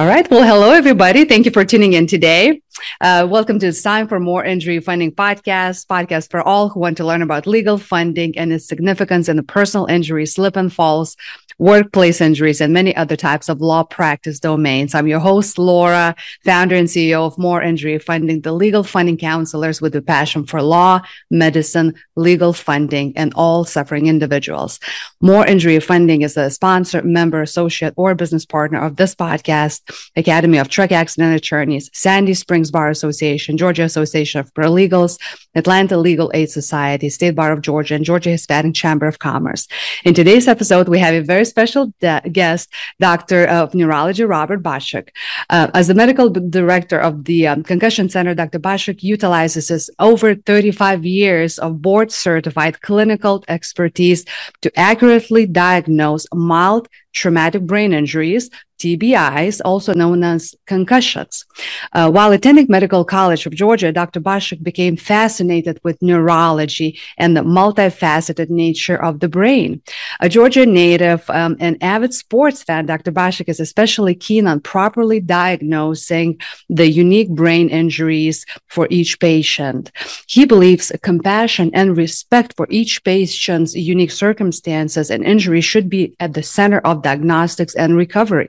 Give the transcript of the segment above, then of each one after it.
All right. Well, hello, everybody. Thank you for tuning in today. Uh, welcome to the Time for Moore Injury Funding podcast, podcast for all who want to learn about legal funding and its significance in the personal injury, slip and falls, workplace injuries, and many other types of law practice domains. I'm your host, Laura, founder and CEO of Moore Injury Funding, the legal funding counselors with a passion for law, medicine, legal funding, and all suffering individuals. Moore Injury Funding is a sponsor, member, associate, or business partner of this podcast Academy of Truck Accident Attorneys, Sandy Springs Bar Association, Georgia Association of Paralegals, Atlanta Legal Aid Society, State Bar of Georgia, and Georgia Hispanic Chamber of Commerce. In today's episode, we have a very special de- guest, Doctor of Neurology Robert Bashuk. Uh, as the medical director of the um, Concussion Center, Dr. Bashuk utilizes his over 35 years of board certified clinical expertise to accurately diagnose mild traumatic brain injuries, TBIs, also known as concussions. Uh, while attending Medical College of Georgia, Dr. Bashuk became fascinated with neurology and the multifaceted nature of the brain. A Georgia native um, and avid sports fan, Dr. Bashuk is especially keen on properly diagnosing the unique brain injuries for each patient. He believes compassion and respect for each patient's unique circumstances and injuries should be at the center of diagnostics and recovery.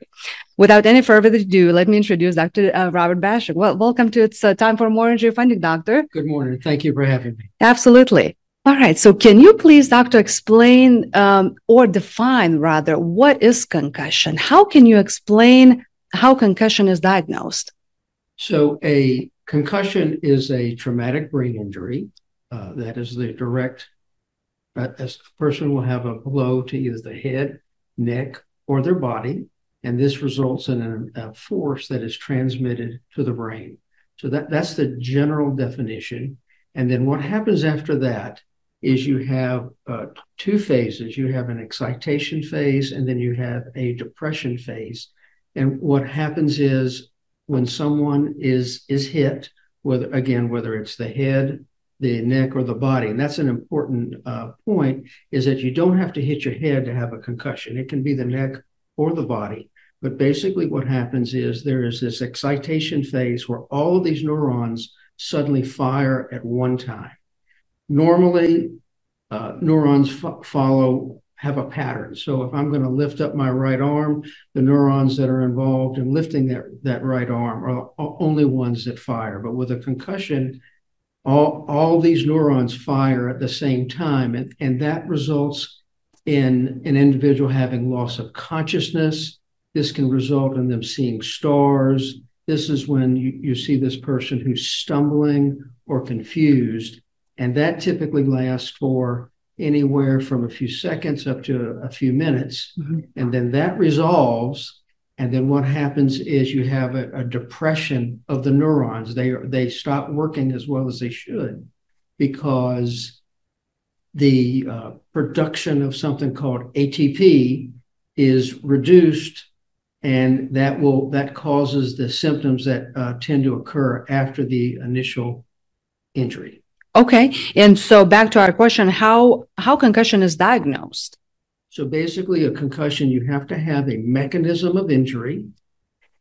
Without any further ado, let me introduce Dr. Uh, Robert Bashuk. Well, welcome to It's uh, Time for Moore Injury Funding, Doctor. Good morning. Thank you for having me. Absolutely. All right. So, can you please, Doctor, explain um, or define rather what is concussion? How can you explain how concussion is diagnosed? So, a concussion is a traumatic brain injury. Uh, that is the direct, uh, a person will have a blow to either the head, neck, or their body. And this results in a, a force that is transmitted to the brain. So that, that's the general definition. And then what happens after that is you have uh, two phases. You have an excitation phase, and then you have a depression phase. And what happens is when someone is is hit, whether again whether it's the head, the neck, or the body, and that's an important uh, point, is that you don't have to hit your head to have a concussion. It can be the neck or the body. But basically, what happens is there is this excitation phase where all of these neurons suddenly fire at one time. Normally, uh, neurons follow have a pattern. So if I'm going to lift up my right arm, the neurons that are involved in lifting that, that right arm are only ones that fire. But with a concussion, all, all these neurons fire at the same time, and, and that results in an individual having loss of consciousness. This can result in them seeing stars. This is when you, you see this person who's stumbling or confused. And that typically lasts for anywhere from a few seconds up to a, few minutes. Mm-hmm. And then that resolves. And then what happens is you have a, a depression of the neurons. They, they stop working as well as they should because the uh, production of something called ATP is reduced, and that will that causes the symptoms that uh, tend to occur after the initial injury. Okay, and so back to our question: how how concussion is diagnosed? So basically, a concussion you have to have a mechanism of injury,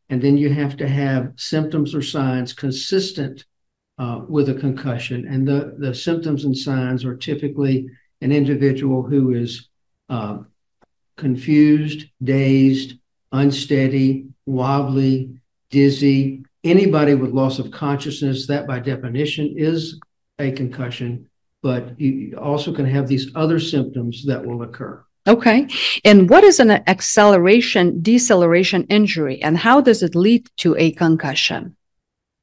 and then you have to have symptoms or signs consistent uh, with a concussion. And the, the symptoms and signs are typically an individual who is uh, confused, dazed, unsteady, wobbly, dizzy. Anybody with loss of consciousness, that by definition is a concussion, but you also can have these other symptoms that will occur. Okay. And what is an acceleration deceleration injury and how does it lead to a concussion?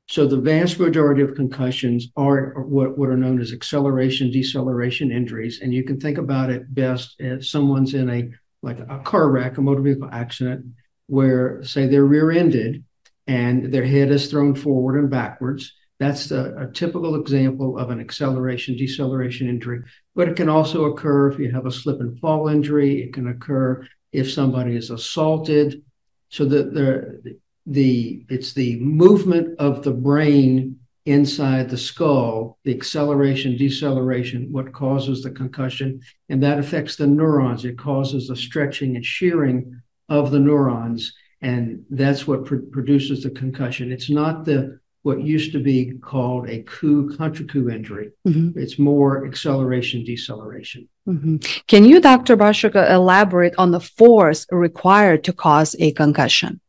So the vast majority of concussions are what, what are known as acceleration deceleration injuries. And you can think about it best as someone's in a like a car wreck, a motor vehicle accident, where say they're rear-ended and their head is thrown forward and backwards. That's a, a typical example of an acceleration deceleration injury. But it can also occur if you have a slip and fall injury. It can occur if somebody is assaulted. So the, the the it's the movement of the brain inside the skull, the acceleration, deceleration, what causes the concussion, and that affects the neurons. It causes the stretching and shearing of the neurons. and that's what pr- produces the concussion. It's not the what used to be called a coup contrecoup injury. Mm-hmm. It's more acceleration deceleration. Mm-hmm. Can you, Dr. Bashika, elaborate on the force required to cause a concussion?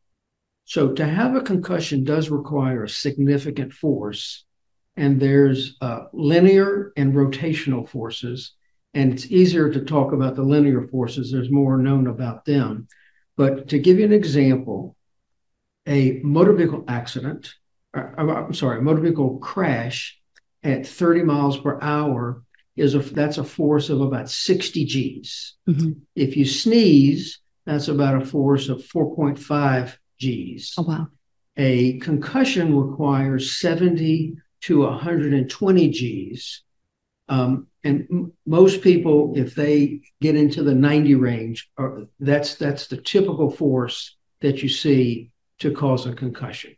So, to have a concussion does require a significant force, and there's uh, linear and rotational forces. And it's easier to talk about the linear forces, there's more known about them. But to give you an example, a motor vehicle accident, uh, I'm sorry, a motor vehicle crash at 30 miles per hour is a that's a force of about 60 G's. Mm-hmm. If you sneeze, that's about a force of 4.5 Gs. Oh, wow. A concussion requires 70 to 120 Gs. Um, and m- most people, if they get into the 90 range, are, that's that's the typical force that you see to cause a concussion.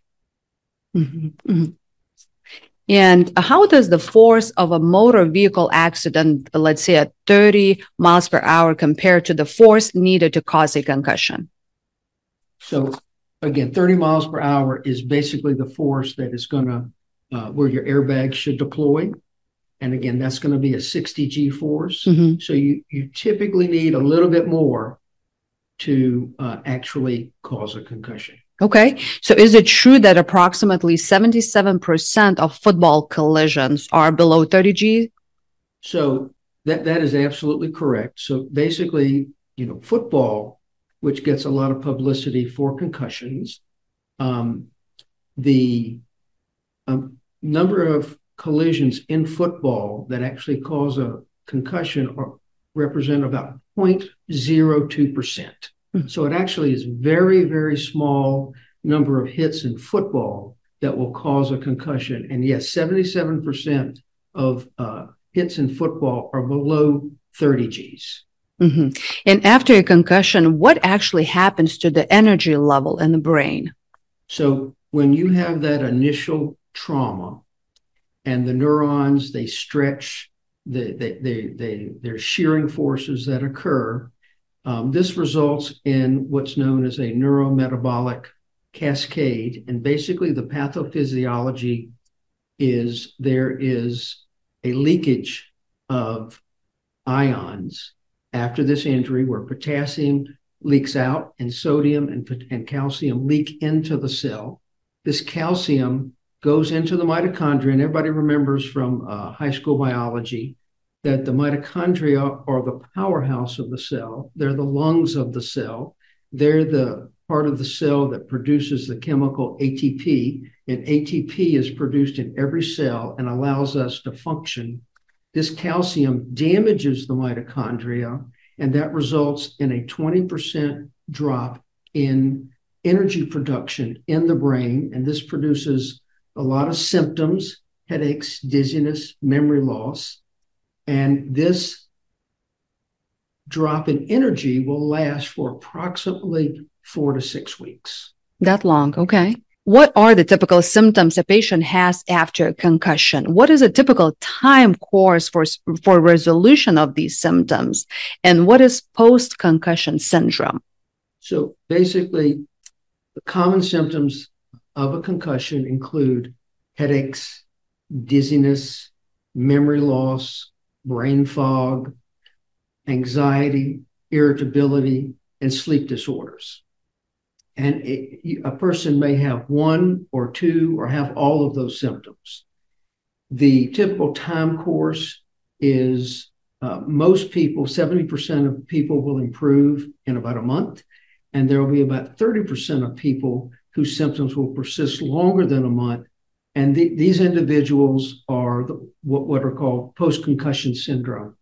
Mm-hmm. Mm-hmm. And how does the force of a motor vehicle accident, let's say at 30 miles per hour, compare to the force needed to cause a concussion? So again, 30 miles per hour is basically the force that is going to, uh, where your airbag should deploy. And again, that's going to be a 60 G force. Mm-hmm. So you, you typically need a little bit more to uh, actually cause a concussion. Okay. So is it true that approximately 77% of football collisions are below 30 G? So that, that is absolutely correct. So basically, you know, football which gets a lot of publicity for concussions. Um, the um, number of collisions in football that actually cause a concussion are, represent about 0.02%. Mm-hmm. So it actually is very, very small number of hits in football that will cause a concussion. And yes, 77% of uh, hits in football are below 30 Gs. Mm-hmm. And after a concussion, what actually happens to the energy level in the brain? So, when you have that initial trauma and the neurons, they stretch, they, they, they, they, there's shearing forces that occur. Um, this results in what's known as a neurometabolic cascade. And basically, the pathophysiology is there is a leakage of ions after this injury where potassium leaks out and sodium and, and calcium leak into the cell. This calcium goes into the mitochondria, and everybody remembers from uh, high school biology that the mitochondria are the powerhouse of the cell. They're the lungs of the cell. They're the part of the cell that produces the chemical ATP, and ATP is produced in every cell and allows us to function this calcium damages the mitochondria, and that results in a 20% drop in energy production in the brain. And this produces a lot of symptoms headaches, dizziness, memory loss. And this drop in energy will last for approximately four to six weeks. That long, okay. What are the typical symptoms a patient has after a concussion? What is a typical time course for, for resolution of these symptoms? And what is post concussion syndrome? So basically, the common symptoms of a concussion include headaches, dizziness, memory loss, brain fog, anxiety, irritability, and sleep disorders. And it, a person may have one or two or have all of those symptoms. The typical time course is uh, most people, 70% of people will improve in about a month. And there will be about 30% of people whose symptoms will persist longer than a month. And the, these individuals are the, what, what are called post concussion syndrome.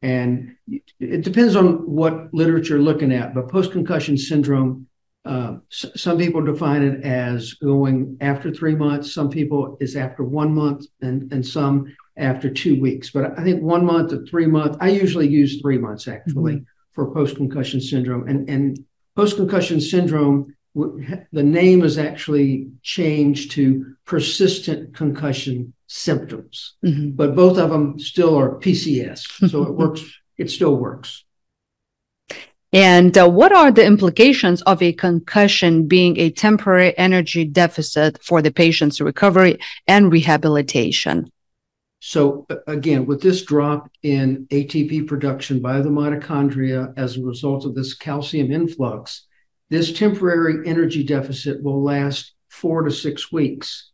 And it depends on what literature you're looking at, but post concussion syndrome uh, some people define it as going after three months. Some people is after one month, and and some after two weeks. But I think one month to three months. I usually use three months actually mm-hmm. for post concussion syndrome. And and post concussion syndrome, the name is actually changed to persistent concussion symptoms. Mm-hmm. But both of them still are PCS, so it works. It still works. And uh, what are the implications of a concussion being a temporary energy deficit for the patient's recovery and rehabilitation? So, again, with this drop in ATP production by the mitochondria as a result of this calcium influx, this temporary energy deficit will last four to six weeks.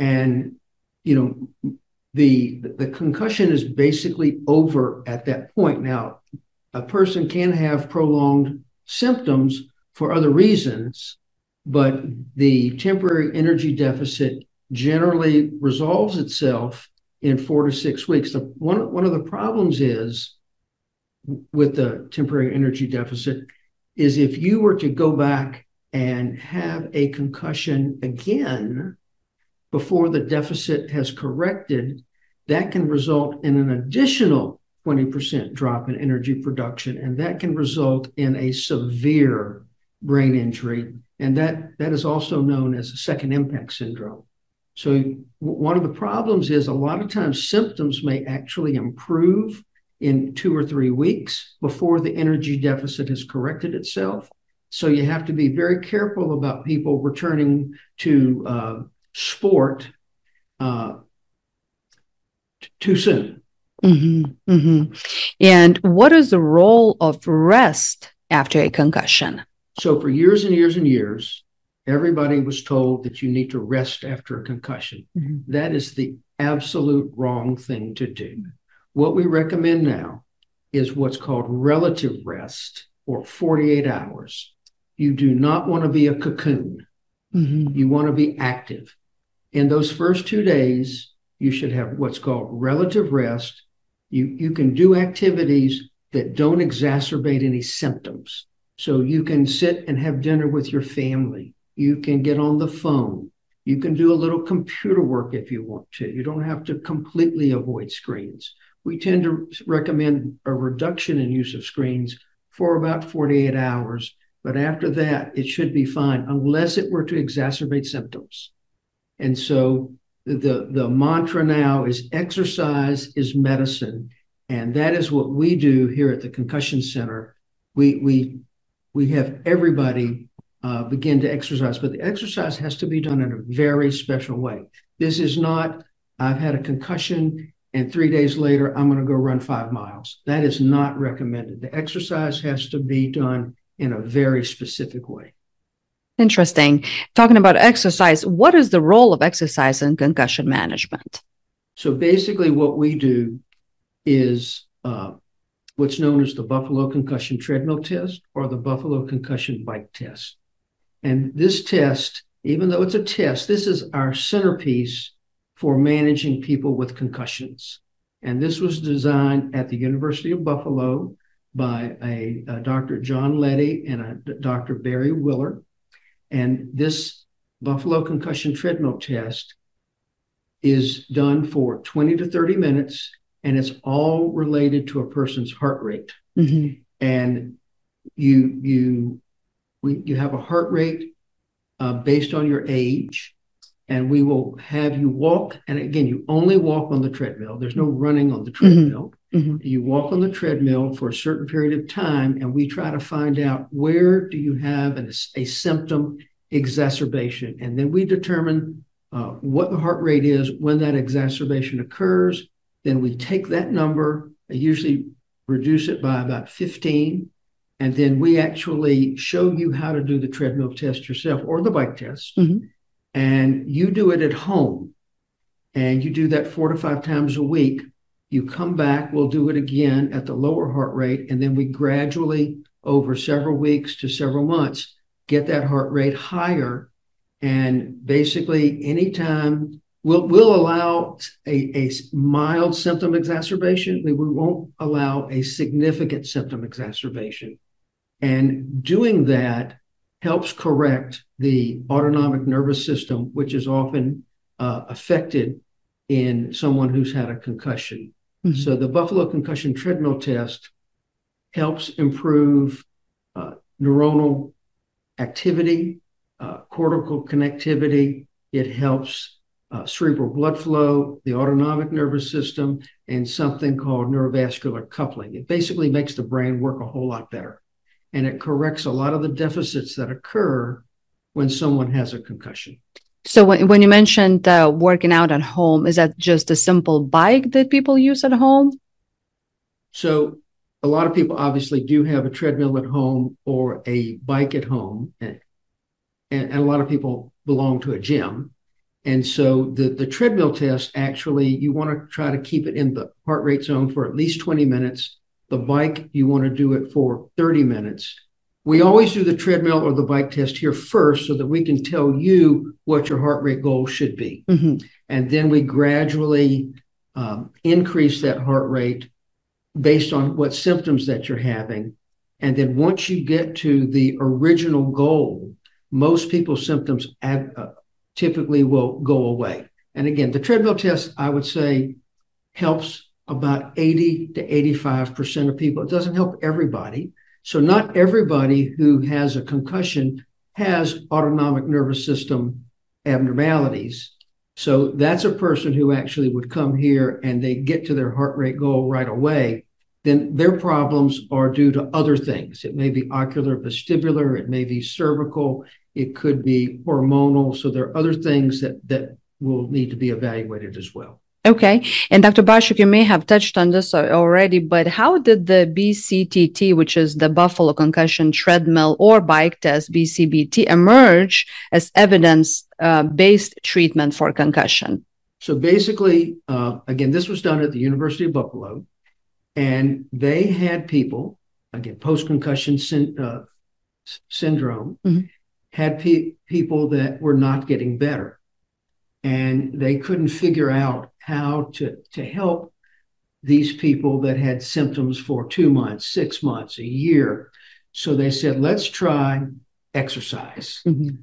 And, you know, the, the concussion is basically over at that point. Now, a person can have prolonged symptoms for other reasons, but the temporary energy deficit generally resolves itself in four to six weeks. The, one, one of the problems is with the temporary energy deficit is if you were to go back and have a concussion again before the deficit has corrected, that can result in an additional 20% drop in energy production, and that can result in a severe brain injury. And that, that is also known as a second impact syndrome. So, one of the problems is a lot of times symptoms may actually improve in two or three weeks before the energy deficit has corrected itself. So, you have to be very careful about people returning to uh, sport uh, t- too soon. Mm-hmm, mm-hmm. And what is the role of rest after a concussion? So, for years and years and years, everybody was told that you need to rest after a concussion. Mm-hmm. That is the absolute wrong thing to do. What we recommend now is what's called relative rest or 48 hours. You do not want to be a cocoon. Mm-hmm. You want to be active. In those first two days, you should have what's called relative rest you, you can do activities that don't exacerbate any symptoms. So you can sit and have dinner with your family. You can get on the phone. You can do a little computer work if you want to. You don't have to completely avoid screens. We tend to recommend a reduction in use of screens for about 48 hours. But after that, it should be fine unless it were to exacerbate symptoms. And so the the mantra now is exercise is medicine. And that is what we do here at the concussion center. We we we have everybody uh, begin to exercise but the exercise has to be done in a very special way. This is not i've had a concussion and three days later i'm going to go run five miles. That is not recommended. The exercise has to be done in a very specific way Interesting. Talking about exercise, what is the role of exercise in concussion management? So basically, what we do is uh, what's known as the Buffalo Concussion Treadmill Test or the Buffalo Concussion Bike Test. And this test, even though it's a test, this is our centerpiece for managing people with concussions. And this was designed at the University of Buffalo by a, a Dr. John Leddy and a Dr. Barry Willer. And this Buffalo concussion treadmill test is done for 20 to 30 minutes, and it's all related to a person's heart rate. Mm-hmm. And you you we, you have a heart rate uh, based on your age, and we will have you walk. And again, you only walk on the treadmill. There's no running on the mm-hmm. treadmill. Mm-hmm. You walk on the treadmill for a certain period of time, and we try to find out where do you have an, a symptom exacerbation, and then we determine uh, what the heart rate is when that exacerbation occurs. Then we take that number, I usually reduce it by about 15, and then we actually show you how to do the treadmill test yourself or the bike test. Mm-hmm. And you do it at home. And you do that four to five times a week you come back, we'll do it again at the lower heart rate, and then we gradually, over several weeks to several months, get that heart rate higher. And basically, anytime we'll, we'll allow a, a mild symptom exacerbation, we won't allow a significant symptom exacerbation. And doing that helps correct the autonomic nervous system, which is often uh, affected in someone who's had a concussion. Mm-hmm. So the Buffalo Concussion Treadmill Test helps improve uh, neuronal activity, uh, cortical connectivity. It helps uh, cerebral blood flow, the autonomic nervous system, and something called neurovascular coupling. It basically makes the brain work a whole lot better. and it corrects a lot of the deficits that occur when someone has a concussion. So when, when you mentioned uh, working out at home, is that just a simple bike that people use at home? So a lot of people obviously do have a treadmill at home or a bike at home, and, and, a lot of people belong to a gym. And so the, the treadmill test actually, you want to try to keep it in the heart rate zone for at least 20 minutes. The bike, you want to do it for 30 minutes. We always do the treadmill or the bike test here first so that we can tell you what your heart rate goal should be. Mm-hmm. And then we gradually um, increase that heart rate based on what symptoms that you're having. And then once you get to the original goal, most people's symptoms ad, uh, typically will go away. And again, the treadmill test, I would say, helps about 80 to 85% of people. It doesn't help everybody. So, not everybody who has a concussion has autonomic nervous system abnormalities. So, that's a person who actually would come here and they get to their heart rate goal right away then their problems are due to other things. It may be ocular vestibular, it may be cervical, it could be hormonal. So there are other things that, that will need to be evaluated as well. Okay. And Dr. Bashuk, you may have touched on this already, but how did the BCTT, which is the Buffalo Concussion Treadmill or Bike Test, BCBT, emerge as evidence uh, based treatment for concussion? So basically, uh, again, this was done at the University of Buffalo. And they had people, again, post concussion syn- uh, syndrome, mm-hmm. had pe- people that were not getting better. And they couldn't figure out how to, to help these people that had symptoms for two months, six months, a year. So they said, let's try exercise. Mm-hmm.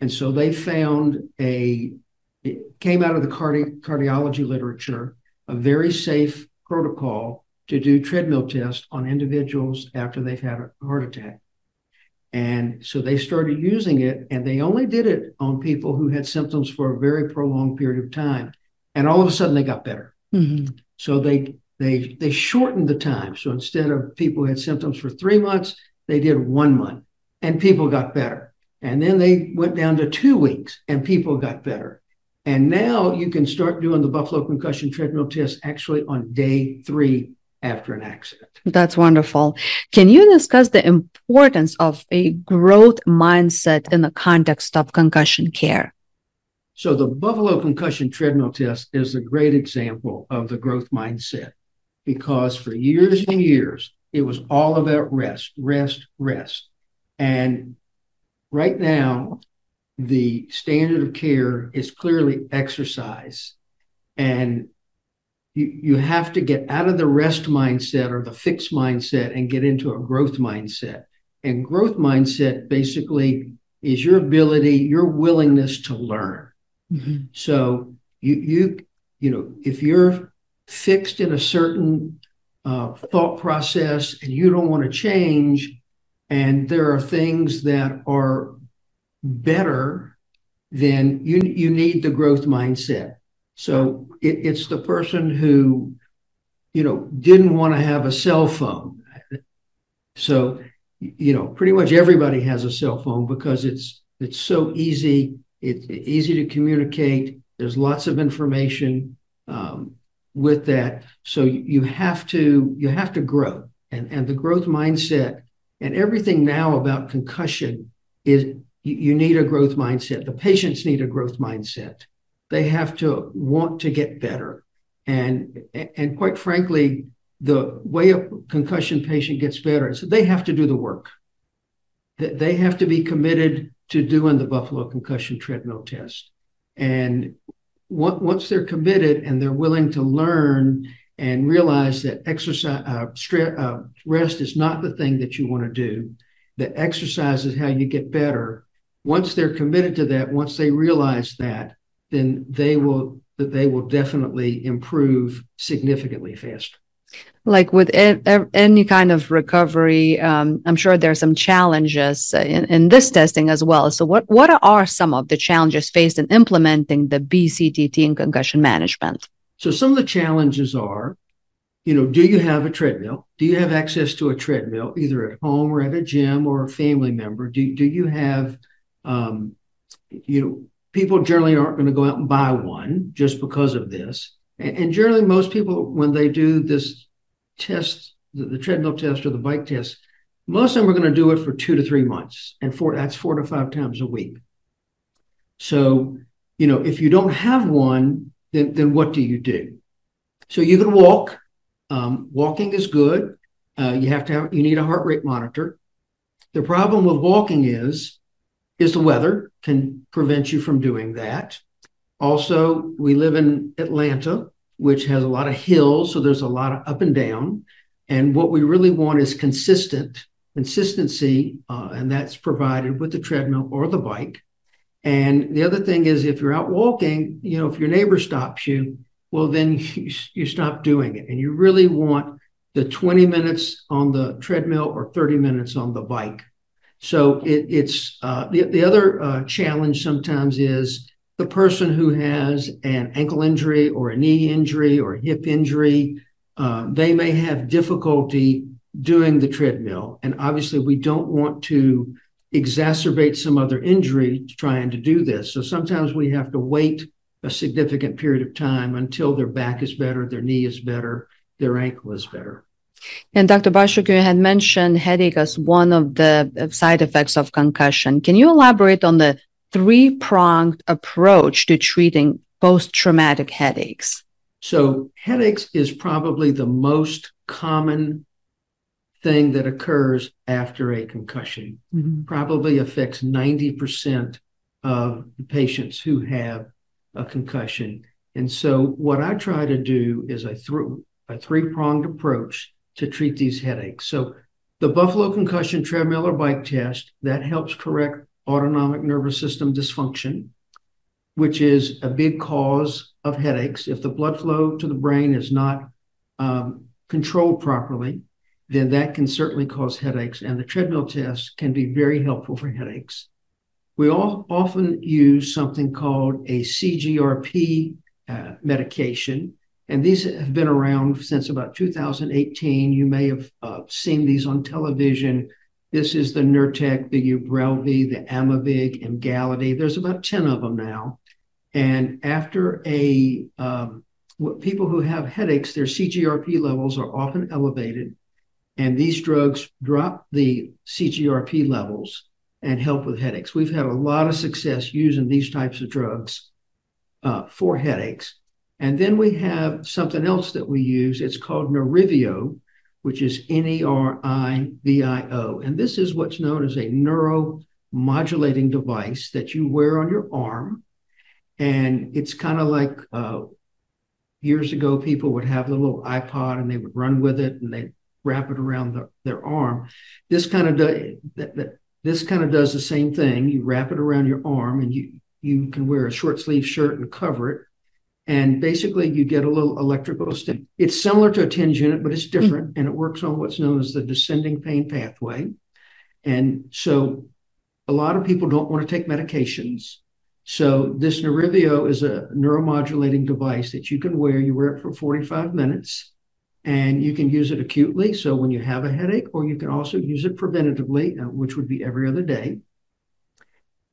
And so they found a, it came out of the cardi- cardiology literature, a very safe protocol to do treadmill tests on individuals after they've had a heart attack. And so they started using it, and they only did it on people who had symptoms for a very prolonged period of time. And all of a sudden, they got better. Mm-hmm. So they they they shortened the time. So instead of people who had symptoms for three months, they did one month, and people got better. And then they went down to two weeks, and people got better. And now you can start doing the Buffalo concussion treadmill test actually on day three after an accident. That's wonderful. Can you discuss the importance of a growth mindset in the context of concussion care? So, the Buffalo Concussion Treadmill Test is a great example of the growth mindset because for years and years, it was all about rest, rest, rest. And right now, the standard of care is clearly exercise. And you, you have to get out of the rest mindset or the fixed mindset and get into a growth mindset. And growth mindset basically is your ability, your willingness to learn. Mm-hmm. So you you you know if you're fixed in a certain uh, thought process and you don't want to change, and there are things that are better, then you you need the growth mindset. So it, it's the person who, you know, didn't want to have a cell phone. So, you know, pretty much everybody has a cell phone because it's it's so easy. It's easy to communicate. There's lots of information um, with that. So you have to you have to grow, and and the growth mindset and everything now about concussion is you, you need a growth mindset. The patients need a growth mindset they have to want to get better. And, and quite frankly, the way a concussion patient gets better is they have to do the work. They have to be committed to doing the Buffalo concussion treadmill test. And once they're committed and they're willing to learn and realize that exercise, uh, uh, rest is not the thing that you want to do, that exercise is how you get better. Once they're committed to that, once they realize that, then they will that they will definitely improve significantly faster. Like with any kind of recovery, um, I'm sure there are some challenges in, in, this testing as well. So, what what are some of the challenges faced in implementing the BCTT in concussion management? So, some of the challenges are you know, do you have a treadmill? Do you have access to a treadmill, either at home or at a gym or a family member? Do, do you have, um, you know, people generally aren't going to go out and buy one just because of this. And, generally, most people, when they do this test, the, the, treadmill test or the bike test, most of them are going to do it for two to three months, and four, that's four to five times a week. So, you know, if you don't have one, then, then what do you do? So you can walk um, walking is good. Uh, you have to have you need a heart rate monitor. The problem with walking is is the weather can prevent you from doing that. Also, we live in Atlanta, which has a lot of hills, so there's a lot of up and down. And what we really want is consistent consistency, uh, and that's provided with the treadmill or the bike. And the other thing is, if you're out walking, you know, if your neighbor stops you, well, then you, you stop doing it. And you really want the 20 minutes on the treadmill or 30 minutes on the bike. So it, it's uh, the, the other uh, challenge sometimes is the person who has an ankle injury or a knee injury or hip injury, uh, they may have difficulty doing the treadmill. And obviously, we don't want to exacerbate some other injury trying to do this. So sometimes we have to wait a significant period of time until their back is better, their knee is better, their ankle is better. And Dr. Bashuk, you had mentioned headache as one of the side effects of concussion. Can you elaborate on the three pronged approach to treating post traumatic headaches? So, headaches is probably the most common thing that occurs after a concussion. Mm-hmm. Probably affects 90% of the patients who have a concussion. And so, what I try to do is a, th- a three pronged approach to treat these headaches. So, the Buffalo Concussion Treadmill or Bike Test that helps correct autonomic nervous system dysfunction, which is a big cause of headaches. If the blood flow to the brain is not um, controlled properly, then that can certainly cause headaches. And the treadmill test can be very helpful for headaches. We all often use something called a CGRP uh, medication, and these have been around since about 2018. You may have uh, seen these on television. This is the Nurtec, the Ubrelvy, the Aimovig, and Emgality. There's about 10 of them now. And after a um, people who have headaches, their CGRP levels are often elevated, and these drugs drop the CGRP levels and help with headaches. We've had a lot of success using these types of drugs uh, for headaches. And then we have something else that we use. It's called Nerivio, which is N E R I V I O. And this is what's known as a neuromodulating device that you wear on your arm. And it's kind of like uh, years ago, people would have the little iPod and they would run with it and they wrap it around the, their arm. This kind of does that, that this kind of does the same thing. You wrap it around your arm and you, you can wear a short sleeve shirt and cover it. And basically, you get a little electrical stim. It's similar to a TENS unit, but it's different. Mm-hmm. And it works on what's known as the descending pain pathway. And so a lot of people don't want to take medications. So this Nerivio is a neuromodulating device that you can wear. You wear it for 45 minutes and you can use it acutely. So when you have a headache, or you can also use it preventatively, uh, which would be every other day.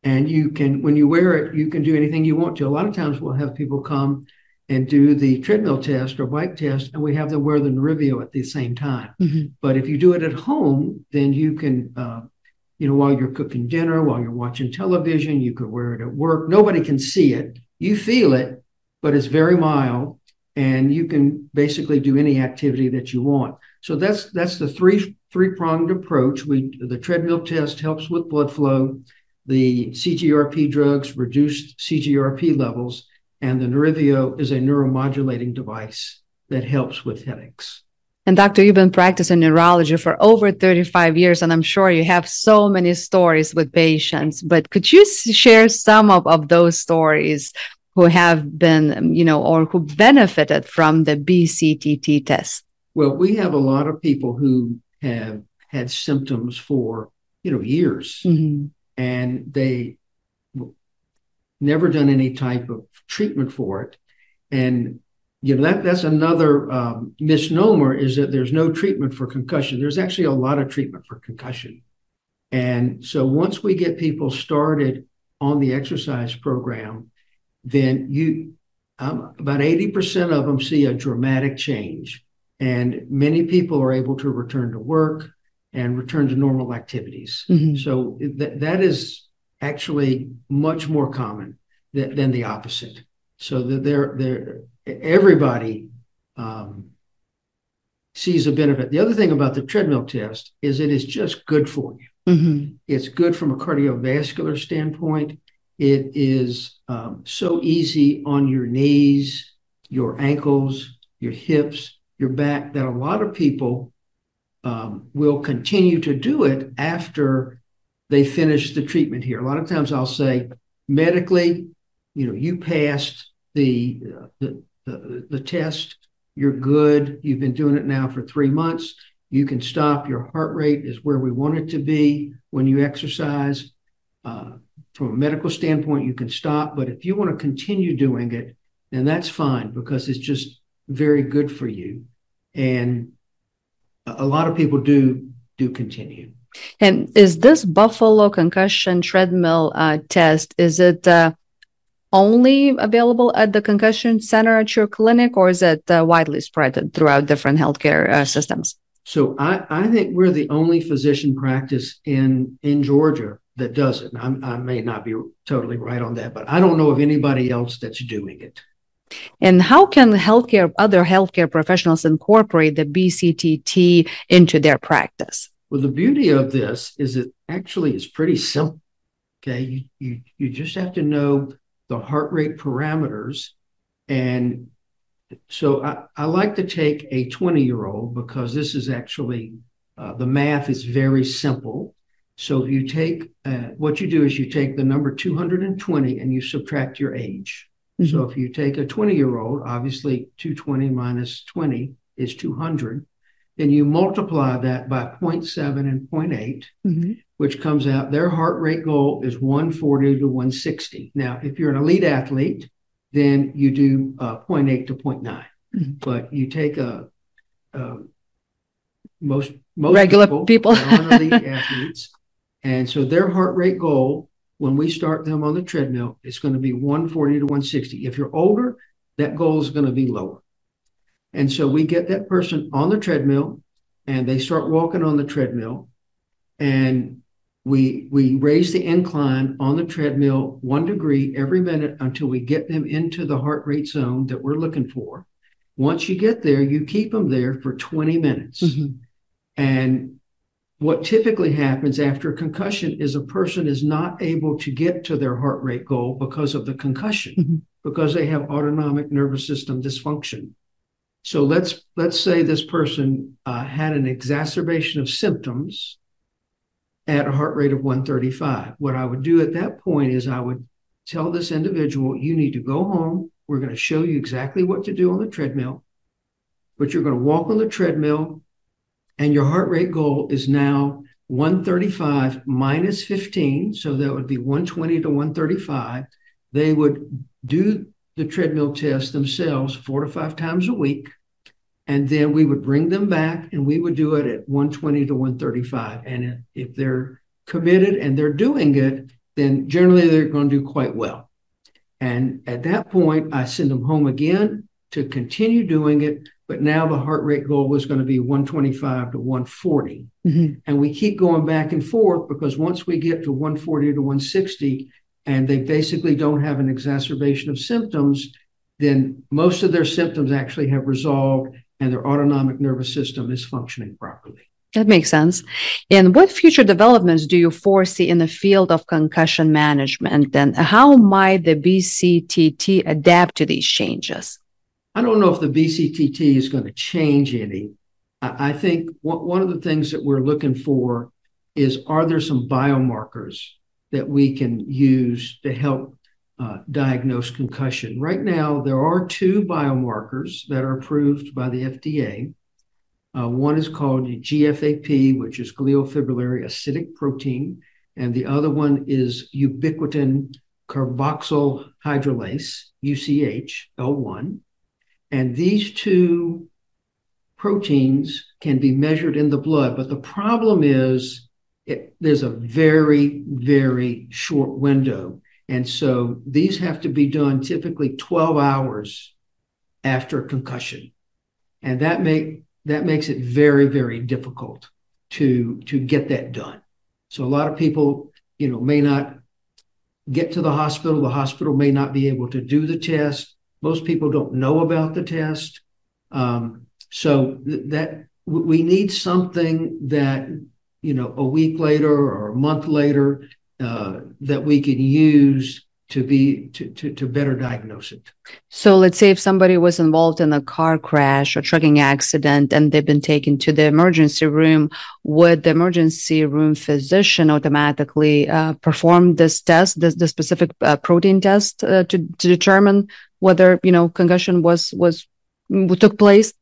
And you can, when you wear it, you can do anything you want to. A lot of times we'll have people come and do the treadmill test or bike test, and we have them wear the Nerivio at the same time. Mm-hmm. But if you do it at home, then you can, uh, you know, while you're cooking dinner, while you're watching television, you could wear it at work. Nobody can see it. You feel it, but it's very mild and you can basically do any activity that you want. So that's that's the three three pronged approach. We the treadmill test helps with blood flow. The CGRP drugs reduce CGRP levels, and the Nerivio is a neuromodulating device that helps with headaches. And doctor, you've been practicing neurology for over 35 years, and I'm sure you have so many stories with patients. But could you share some of, of those stories who have been, you know, or who benefited from the BCTT test? Well, we have a lot of people who have had symptoms for, you know, years mm-hmm. And they never done any type of treatment for it. And you know that that's another um, misnomer is that there's no treatment for concussion. There's actually a lot of treatment for concussion, and so once we get people started on the exercise program, then you um, about eighty percent of them see a dramatic change, and many people are able to return to work and return to normal activities. Mm-hmm. So th- that is actually much more common th- than the opposite. So that they're, they're everybody um, sees a benefit. The other thing about the treadmill test is it is just good for you. Mm-hmm. It's good from a cardiovascular standpoint. It is um, so easy on your knees, your ankles, your hips, your back that a lot of people um, will continue to do it after they finish the treatment here. A lot of times I'll say, medically, you know, you passed the, uh, the, the, the test, you're good. You've been doing it now for three months. You can stop. Your heart rate is where we want it to be when you exercise. Uh, from a medical standpoint, you can stop. But if you want to continue doing it, then that's fine because it's just very good for you. And a lot of people do do continue. And is this Buffalo concussion treadmill uh, test? Is it uh, only available at the concussion center at your clinic, or is it uh, widely spread throughout different healthcare uh, systems? So I, I think we're the only physician practice in in Georgia that does it. I, I may not be totally right on that, but I don't know of anybody else that's doing it. And how can healthcare other healthcare professionals incorporate the BCTT into their practice? Well, the beauty of this is it actually is pretty simple. Okay, you you you just have to know the heart rate parameters. And so I, I like to take a 20 year old because this is actually uh, the math is very simple. So you take uh, what you do is you take the number 220 and you subtract your age. Mm-hmm. So if you take a 20 year old, obviously 220 minus 20 is 200. Then you multiply that by 0.7 and 0.8, mm-hmm which comes out their heart rate goal is 140 to 160. Now, if you're an elite athlete, then you do uh, 0.8 to 0.9. Mm-hmm. But you take a, a most most regular people, people. athletes, and so their heart rate goal when we start them on the treadmill it's going to be 140 to 160. If you're older, that goal is going to be lower. And so we get that person on the treadmill and they start walking on the treadmill and we we raise the incline on the treadmill one degree every minute until we get them into the heart rate zone that we're looking for. Once you get there, you keep them there for 20 minutes. Mm-hmm. And what typically happens after a concussion is a person is not able to get to their heart rate goal because of the concussion, mm-hmm. because they have autonomic nervous system dysfunction. So let's let's say this person uh, had an exacerbation of symptoms at a heart rate of 135. What I would do at that point is I would tell this individual, you need to go home. We're going to show you exactly what to do on the treadmill, but you're going to walk on the treadmill, and your heart rate goal is now 135 minus 15. So that would be 120 to 135. They would do the treadmill test themselves four to five times a week. And then we would bring them back and we would do it at 120 to 135. And if they're committed and they're doing it, then generally they're going to do quite well. And at that point, I send them home again to continue doing it. But now the heart rate goal was going to be 125 to 140. Mm-hmm. And we keep going back and forth because once we get to 140 to 160, and they basically don't have an exacerbation of symptoms, then most of their symptoms actually have resolved and their autonomic nervous system is functioning properly. That makes sense. And what future developments do you foresee in the field of concussion management? And how might the BCTT adapt to these changes? I don't know if the BCTT is going to change any. I think one of the things that we're looking for is are there some biomarkers that we can use to help uh, diagnose concussion. Right now, there are two biomarkers that are approved by the FDA. Uh, one is called GFAP, which is gliofibrillary acidic protein, and the other one is ubiquitin carboxyl hydrolase, UCH, L1. And these two proteins can be measured in the blood. But the problem is it, there's a very, very short window. And so these have to be done typically 12 hours after concussion. And that make that makes it very, very difficult to to get that done. So a lot of people, you know, may not get to the hospital. The hospital may not be able to do the test. Most people don't know about the test. Um, so th- that we need something that you know a week later or a month later uh, that we can use to be to, to, to better diagnose it. So let's say if somebody was involved in a car crash or trucking accident and they've been taken to the emergency room would the emergency room physician automatically uh, perform this test this the specific uh, protein test uh, to, to determine whether you know concussion was was took place?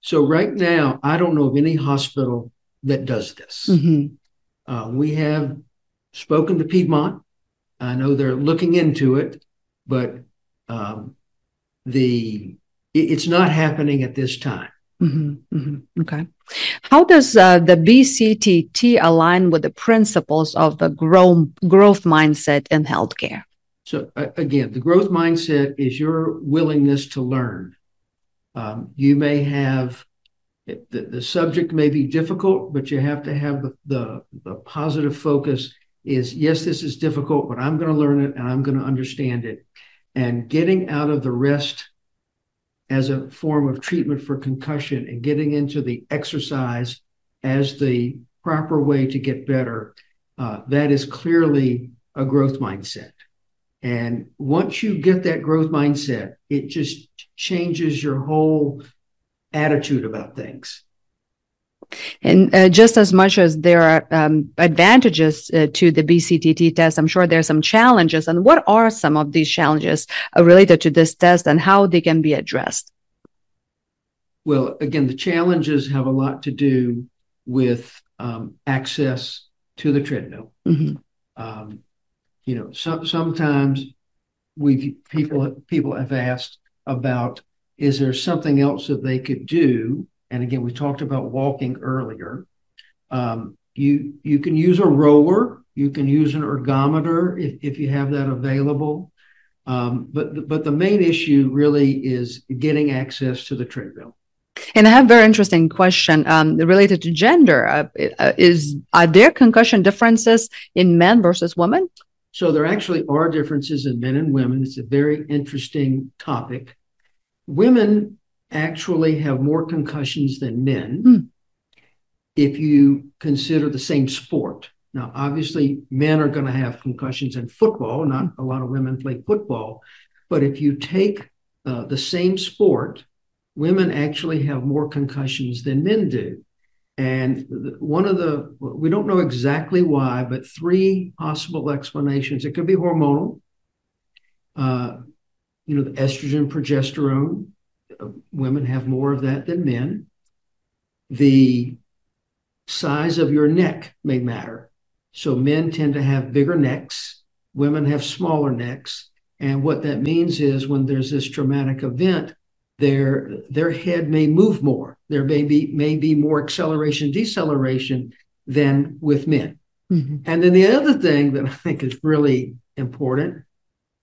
So right now i don't know of any hospital that does this. Mm-hmm. Uh, we have spoken to piedmont I know they're looking into it, but um, the it, it's not happening at this time. Mm-hmm, mm-hmm. Okay. How does uh, the BCTT align with the principles of the growth, growth mindset in healthcare? So, uh, again, the growth mindset is your willingness to learn. Um, you may have the, the subject may be difficult, but you have to have the, the, the positive focus is yes, this is difficult, but I'm going to learn it and I'm going to understand it. And getting out of the rest as a form of treatment for concussion and getting into the exercise as the proper way to get better, uh, that is clearly a growth mindset. And once you get that growth mindset, it just changes your whole attitude about things. And uh, just as much as there are um, advantages uh, to the BCTT test, I'm sure there are some challenges. And what are some of these challenges uh, related to this test and how they can be addressed? Well, again, the challenges have a lot to do with um, access to the treadmill. Mm-hmm. Um, you know, so, sometimes we people people have asked about is there something else that they could do and again, we talked about walking earlier. Um, you you can use a rower, you can use an ergometer if, if you have that available. Um, but but the main issue really is getting access to the treadmill. And I have a very interesting question um, related to gender. Uh, uh, is are there concussion differences in men versus women? So there actually are differences in men and women. It's a very interesting topic. Women actually have more concussions than men mm. if you consider the same sport. Now, obviously, men are going to have concussions in football. Not a lot of women play football. But if you take uh, the same sport, women actually have more concussions than men do. And one of the, we don't know exactly why, but three possible explanations. It could be hormonal, uh, you know, the estrogen, progesterone, women have more of that than men. The size of your neck may matter. So men tend to have bigger necks, women have smaller necks. And what that means is when there's this traumatic event, their their head may move more. There may be may be more acceleration, deceleration than with men. Mm-hmm. And then the other thing that I think is really important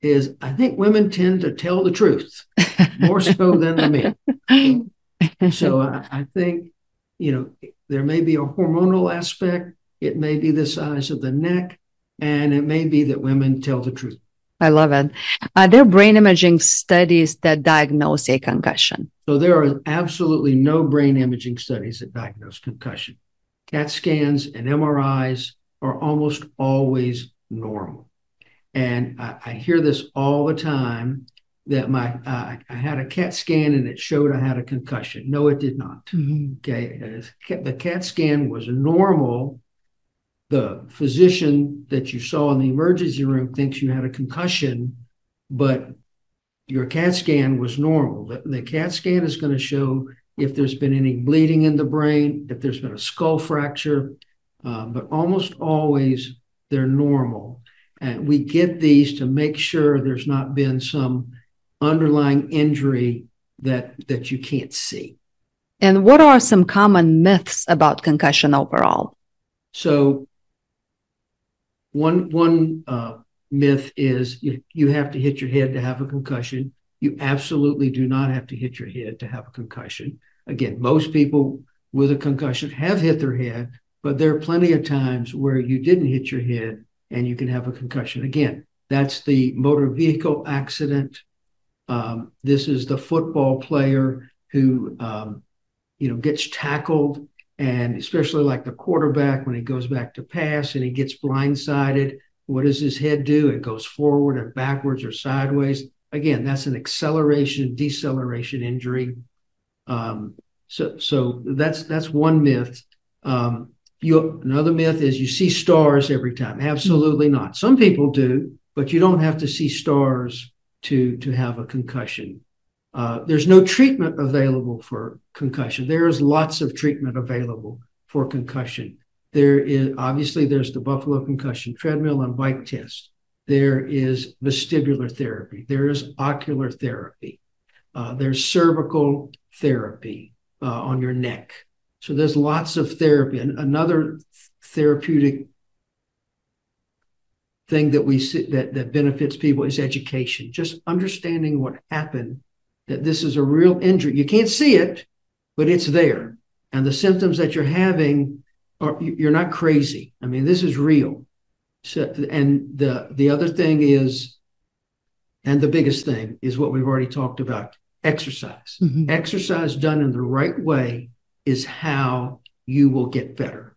is I think women tend to tell the truth more so than the men. So I, I, think, you know, there may be a hormonal aspect, it may be the size of the neck, and it may be that women tell the truth. I love it. Are there brain imaging studies that diagnose a concussion? So there are absolutely no brain imaging studies that diagnose concussion. CAT scans and MRIs are almost always normal. And I, I hear this all the time that my uh, I had a CAT scan and it showed I had a concussion. No, it did not. Mm-hmm. Okay, the CAT scan was normal. The physician that you saw in the emergency room thinks you had a concussion, but your CAT scan was normal. The, the CAT scan is going to show if there's been any bleeding in the brain, if there's been a skull fracture, uh, but almost always they're normal. And we get these to make sure there's not been some underlying injury that that you can't see. And what are some common myths about concussion overall? So one one uh, myth is you, you have to hit your head to have a concussion. You absolutely do not have to hit your head to have a concussion. Again, most people with a concussion have hit their head, but there are plenty of times where you didn't hit your head and you can have a concussion. Again, that's the motor vehicle accident. Um, this is the football player who, um, you know, gets tackled, and especially like the quarterback when he goes back to pass and he gets blindsided. What does his head do? It goes forward and backwards or sideways. Again, that's an acceleration deceleration injury. Um, so, so that's that's one myth. Um, you another myth is you see stars every time. Absolutely not. Some people do, but you don't have to see stars to to have a concussion. Uh, there's no treatment available for concussion. There is lots of treatment available for concussion. There is obviously there's the Buffalo concussion treadmill and bike test. There is vestibular therapy. There is ocular therapy. Uh, there's cervical therapy uh, on your neck. So there's lots of therapy. And another therapeutic thing that we see that, that benefits people is education, just understanding what happened, that this is a real injury. You can't see it, but it's there. And the symptoms that you're having are you're not crazy. I mean, this is real. So and the the other thing is, and the biggest thing is what we've already talked about, exercise. Mm-hmm. Exercise done in the right way is how you will get better.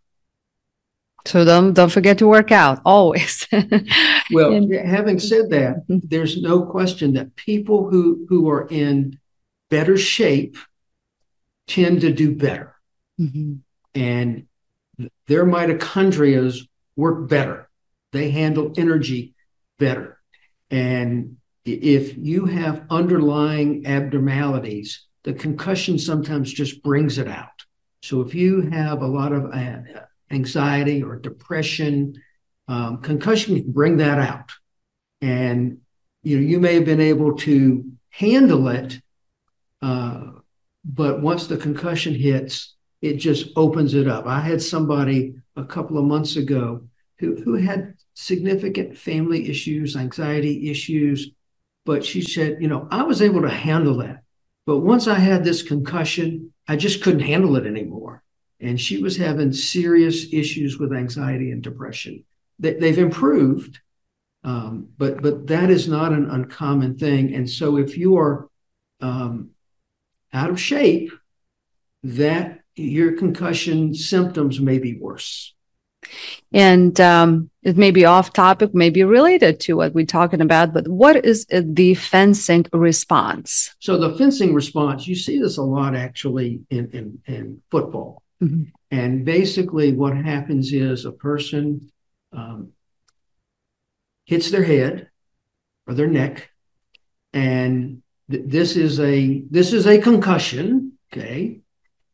So don't don't forget to work out always. well, and, having said that, there's no question that people who who are in better shape tend to do better, mm-hmm. and their mitochondria work better. They handle energy better, and if you have underlying abnormalities, the concussion sometimes just brings it out. So if you have a lot of uh, anxiety or depression, um, concussion can bring that out. And you know, you may have been able to handle it, uh, but once the concussion hits, it just opens it up. I had somebody a couple of months ago who, who had significant family issues, anxiety issues, but she said, you know, I was able to handle that. But once I had this concussion, I just couldn't handle it anymore. And she was having serious issues with anxiety and depression. They, have improved, um, but but that is not an uncommon thing. And so if you are um, out of shape, that your concussion symptoms may be worse. And um, it may be off topic, maybe related to what we're talking about, but what is the fencing response? So, the fencing response, you see this a lot actually in, in, in football. Mm-hmm. And basically, what happens is a person um, hits their head or their neck, and th- this is a this is a concussion. Okay,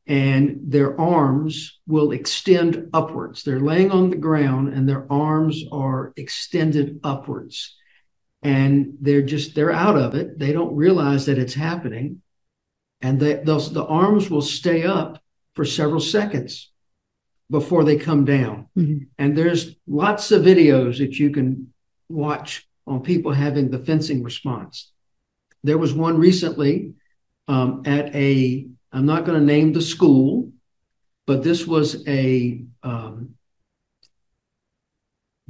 and their arms will extend upwards. They're laying on the ground and their arms are extended upwards. And they're just, they're out of it. They don't realize that it's happening. And they, those, the arms will stay up for several seconds before they come down. Mm-hmm. And there's lots of videos that you can watch on people having the fencing response. There was one recently um, at a I'm not going to name the school, but this was a um,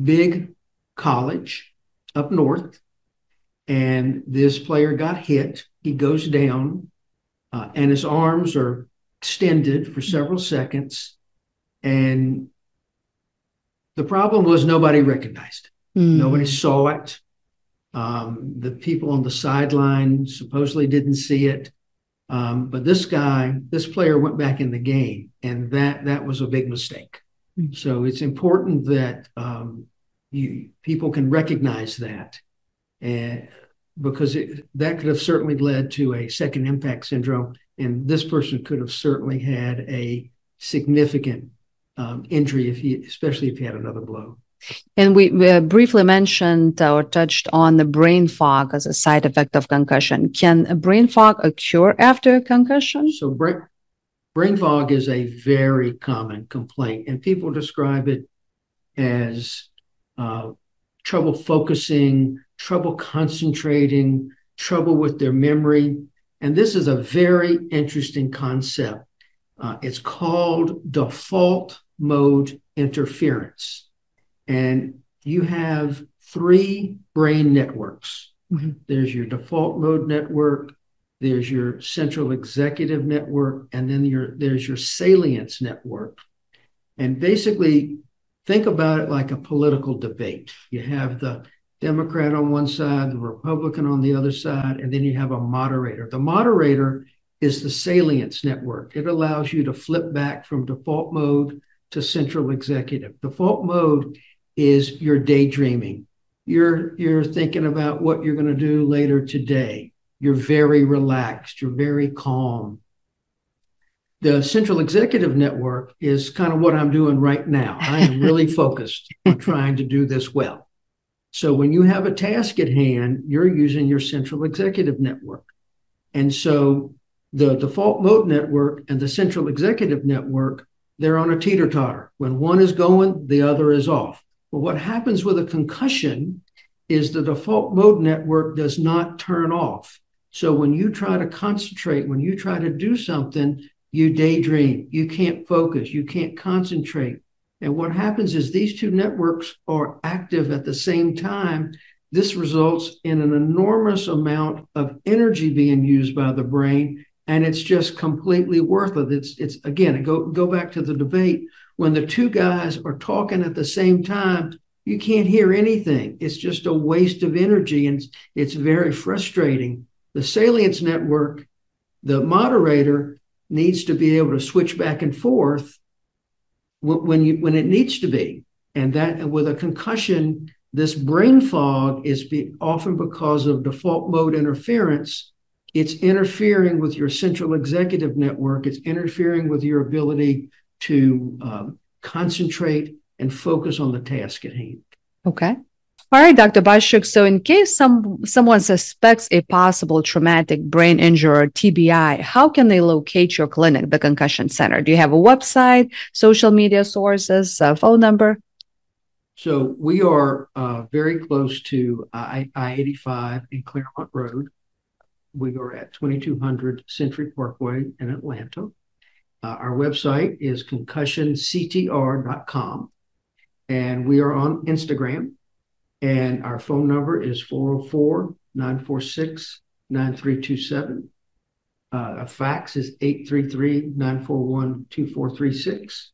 big college up north. And this player got hit. He goes down, uh, and his arms are extended for several seconds. And the problem was nobody recognized Mm. Nobody saw it. Um, the people on the sideline supposedly didn't see it. Um, but this guy, this player went back in the game, and that that was a big mistake. Mm-hmm. So it's important that um, you people can recognize that, and because it, that could have certainly led to a second impact syndrome, and this person could have certainly had a significant um, injury if he, especially if he had another blow. And we, we uh, briefly mentioned or touched on the brain fog as a side effect of concussion. Can brain fog occur after a concussion? So, brain, brain fog is a very common complaint, and people describe it as uh, trouble focusing, trouble concentrating, trouble with their memory. And this is a very interesting concept. Uh, it's called default mode interference. And you have three brain networks mm-hmm. there's your default mode network, there's your central executive network, and then your, there's your salience network. And basically, think about it like a political debate. You have the Democrat on one side, the Republican on the other side, and then you have a moderator. The moderator is the salience network. It allows you to flip back from default mode to central executive. Default mode is your daydreaming. You're you're thinking about what you're going to do later today. You're very relaxed, you're very calm. The central executive network is kind of what I'm doing right now. I am really focused on trying to do this well. So when you have a task at hand, you're using your central executive network. And so the default mode network and the central executive network they're on a teeter totter. When one is going, the other is off. But what happens with a concussion is the default mode network does not turn off. So when you try to concentrate, when you try to do something, you daydream, you can't focus, you can't concentrate. And what happens is these two networks are active at the same time. This results in an enormous amount of energy being used by the brain and it's just completely worthless. It's it's again go go back to the debate when the two guys are talking at the same time. You can't hear anything. It's just a waste of energy, and it's, very frustrating. The salience network, the moderator needs to be able to switch back and forth when you when it needs to be, and that with a concussion, this brain fog is be, often because of default mode interference it's interfering with your central executive network. It's interfering with your ability to um, concentrate and focus on the task at hand. Okay. All right, Dr. Bashuk. So, in case some someone suspects a possible traumatic brain injury or TBI, how can they locate your clinic, the Concussion Center? Do you have a website, social media sources, a phone number? So, we are uh, very close to I 85 in Clairmont Road we are at 2200 Century Parkway in Atlanta. Uh, our website is concussionctr.com, and we are on Instagram. And our phone number is 404 946 9327. Uh, a fax is 833 941 2436.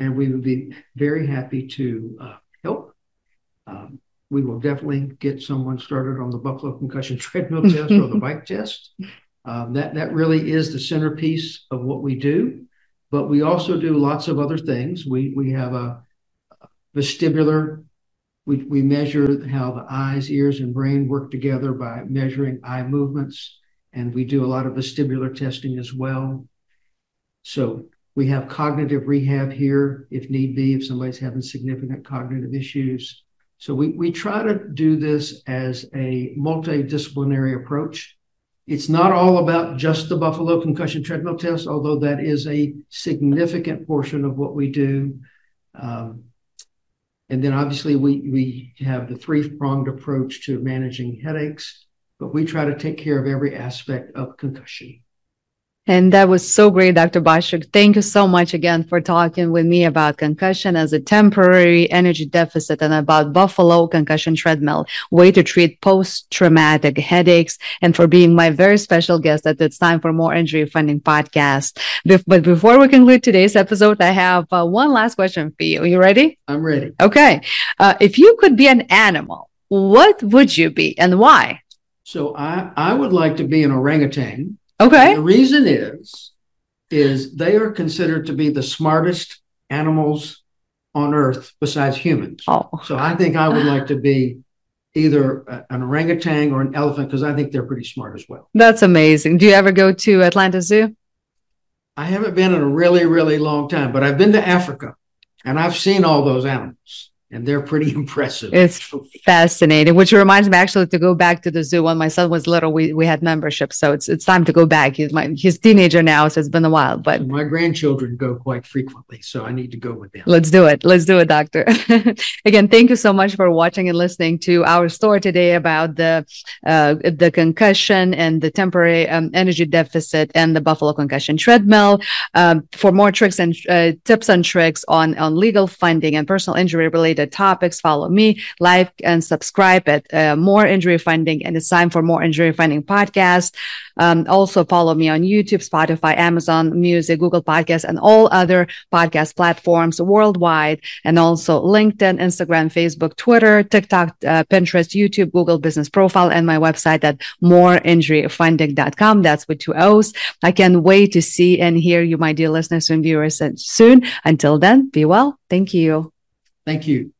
And we would be very happy to uh, help. Um, we will definitely get someone started on the Buffalo concussion treadmill test or the bike test. Um, that that really is the centerpiece of what we do. But we also do lots of other things. We we have a, vestibular. We we measure how the eyes, ears, and brain work together by measuring eye movements, and we do a lot of vestibular testing as well. So we have cognitive rehab here if need be, if somebody's having significant cognitive issues. So we, we try to do this as a multidisciplinary approach. It's not all about just the Buffalo concussion treadmill test, although that is a significant portion of what we do. Um, and then obviously we, we have the three pronged approach to managing headaches, but we try to take care of every aspect of concussion. And that was so great, Dr. Bashuk. Thank you so much again for talking with me about concussion as a temporary energy deficit and about Buffalo concussion treadmill, way to treat post-traumatic headaches, and for being my very special guest at It's Time for Moore Injury Funding podcast. But before we conclude today's episode, I have uh, one last question for you. Are you ready? I'm ready. Okay. Uh, if you could be an animal, what would you be and why? So I, I would like to be an orangutan Okay. And the reason is, is they are considered to be the smartest animals on earth besides humans. Oh. So I think I would like to be either an orangutan or an elephant because I think they're pretty smart as well. That's amazing. Do you ever go to Atlanta Zoo? I haven't been in a really, really long time, but I've been to Africa and I've seen all those animals. And they're pretty impressive. It's fascinating, which reminds me actually to go back to the zoo. When my son was little, we, we had membership, so it's it's time to go back. He's my he's teenager now, so it's been a while. But my grandchildren go quite frequently, so I need to go with them. Let's do it. Let's do it, doctor. Again, thank you so much for watching and listening to our story today about the uh, the concussion and the temporary um, energy deficit and the Buffalo concussion treadmill. Um, for more tricks and uh, tips and tricks on on legal funding and personal injury related related topics, follow me, like and subscribe at uh, Moore Injury Funding. And it's time for Moore Injury Funding podcast. Um, also follow me on YouTube, Spotify, Amazon Music, Google Podcasts, and all other podcast platforms worldwide. And also LinkedIn, Instagram, Facebook, Twitter, TikTok, uh, Pinterest, YouTube, Google Business Profile, and my website at mooreinjuryfunding.com. That's with two O's. I can't wait to see and hear you, my dear listeners and viewers soon. Until then, be well. Thank you. Thank you.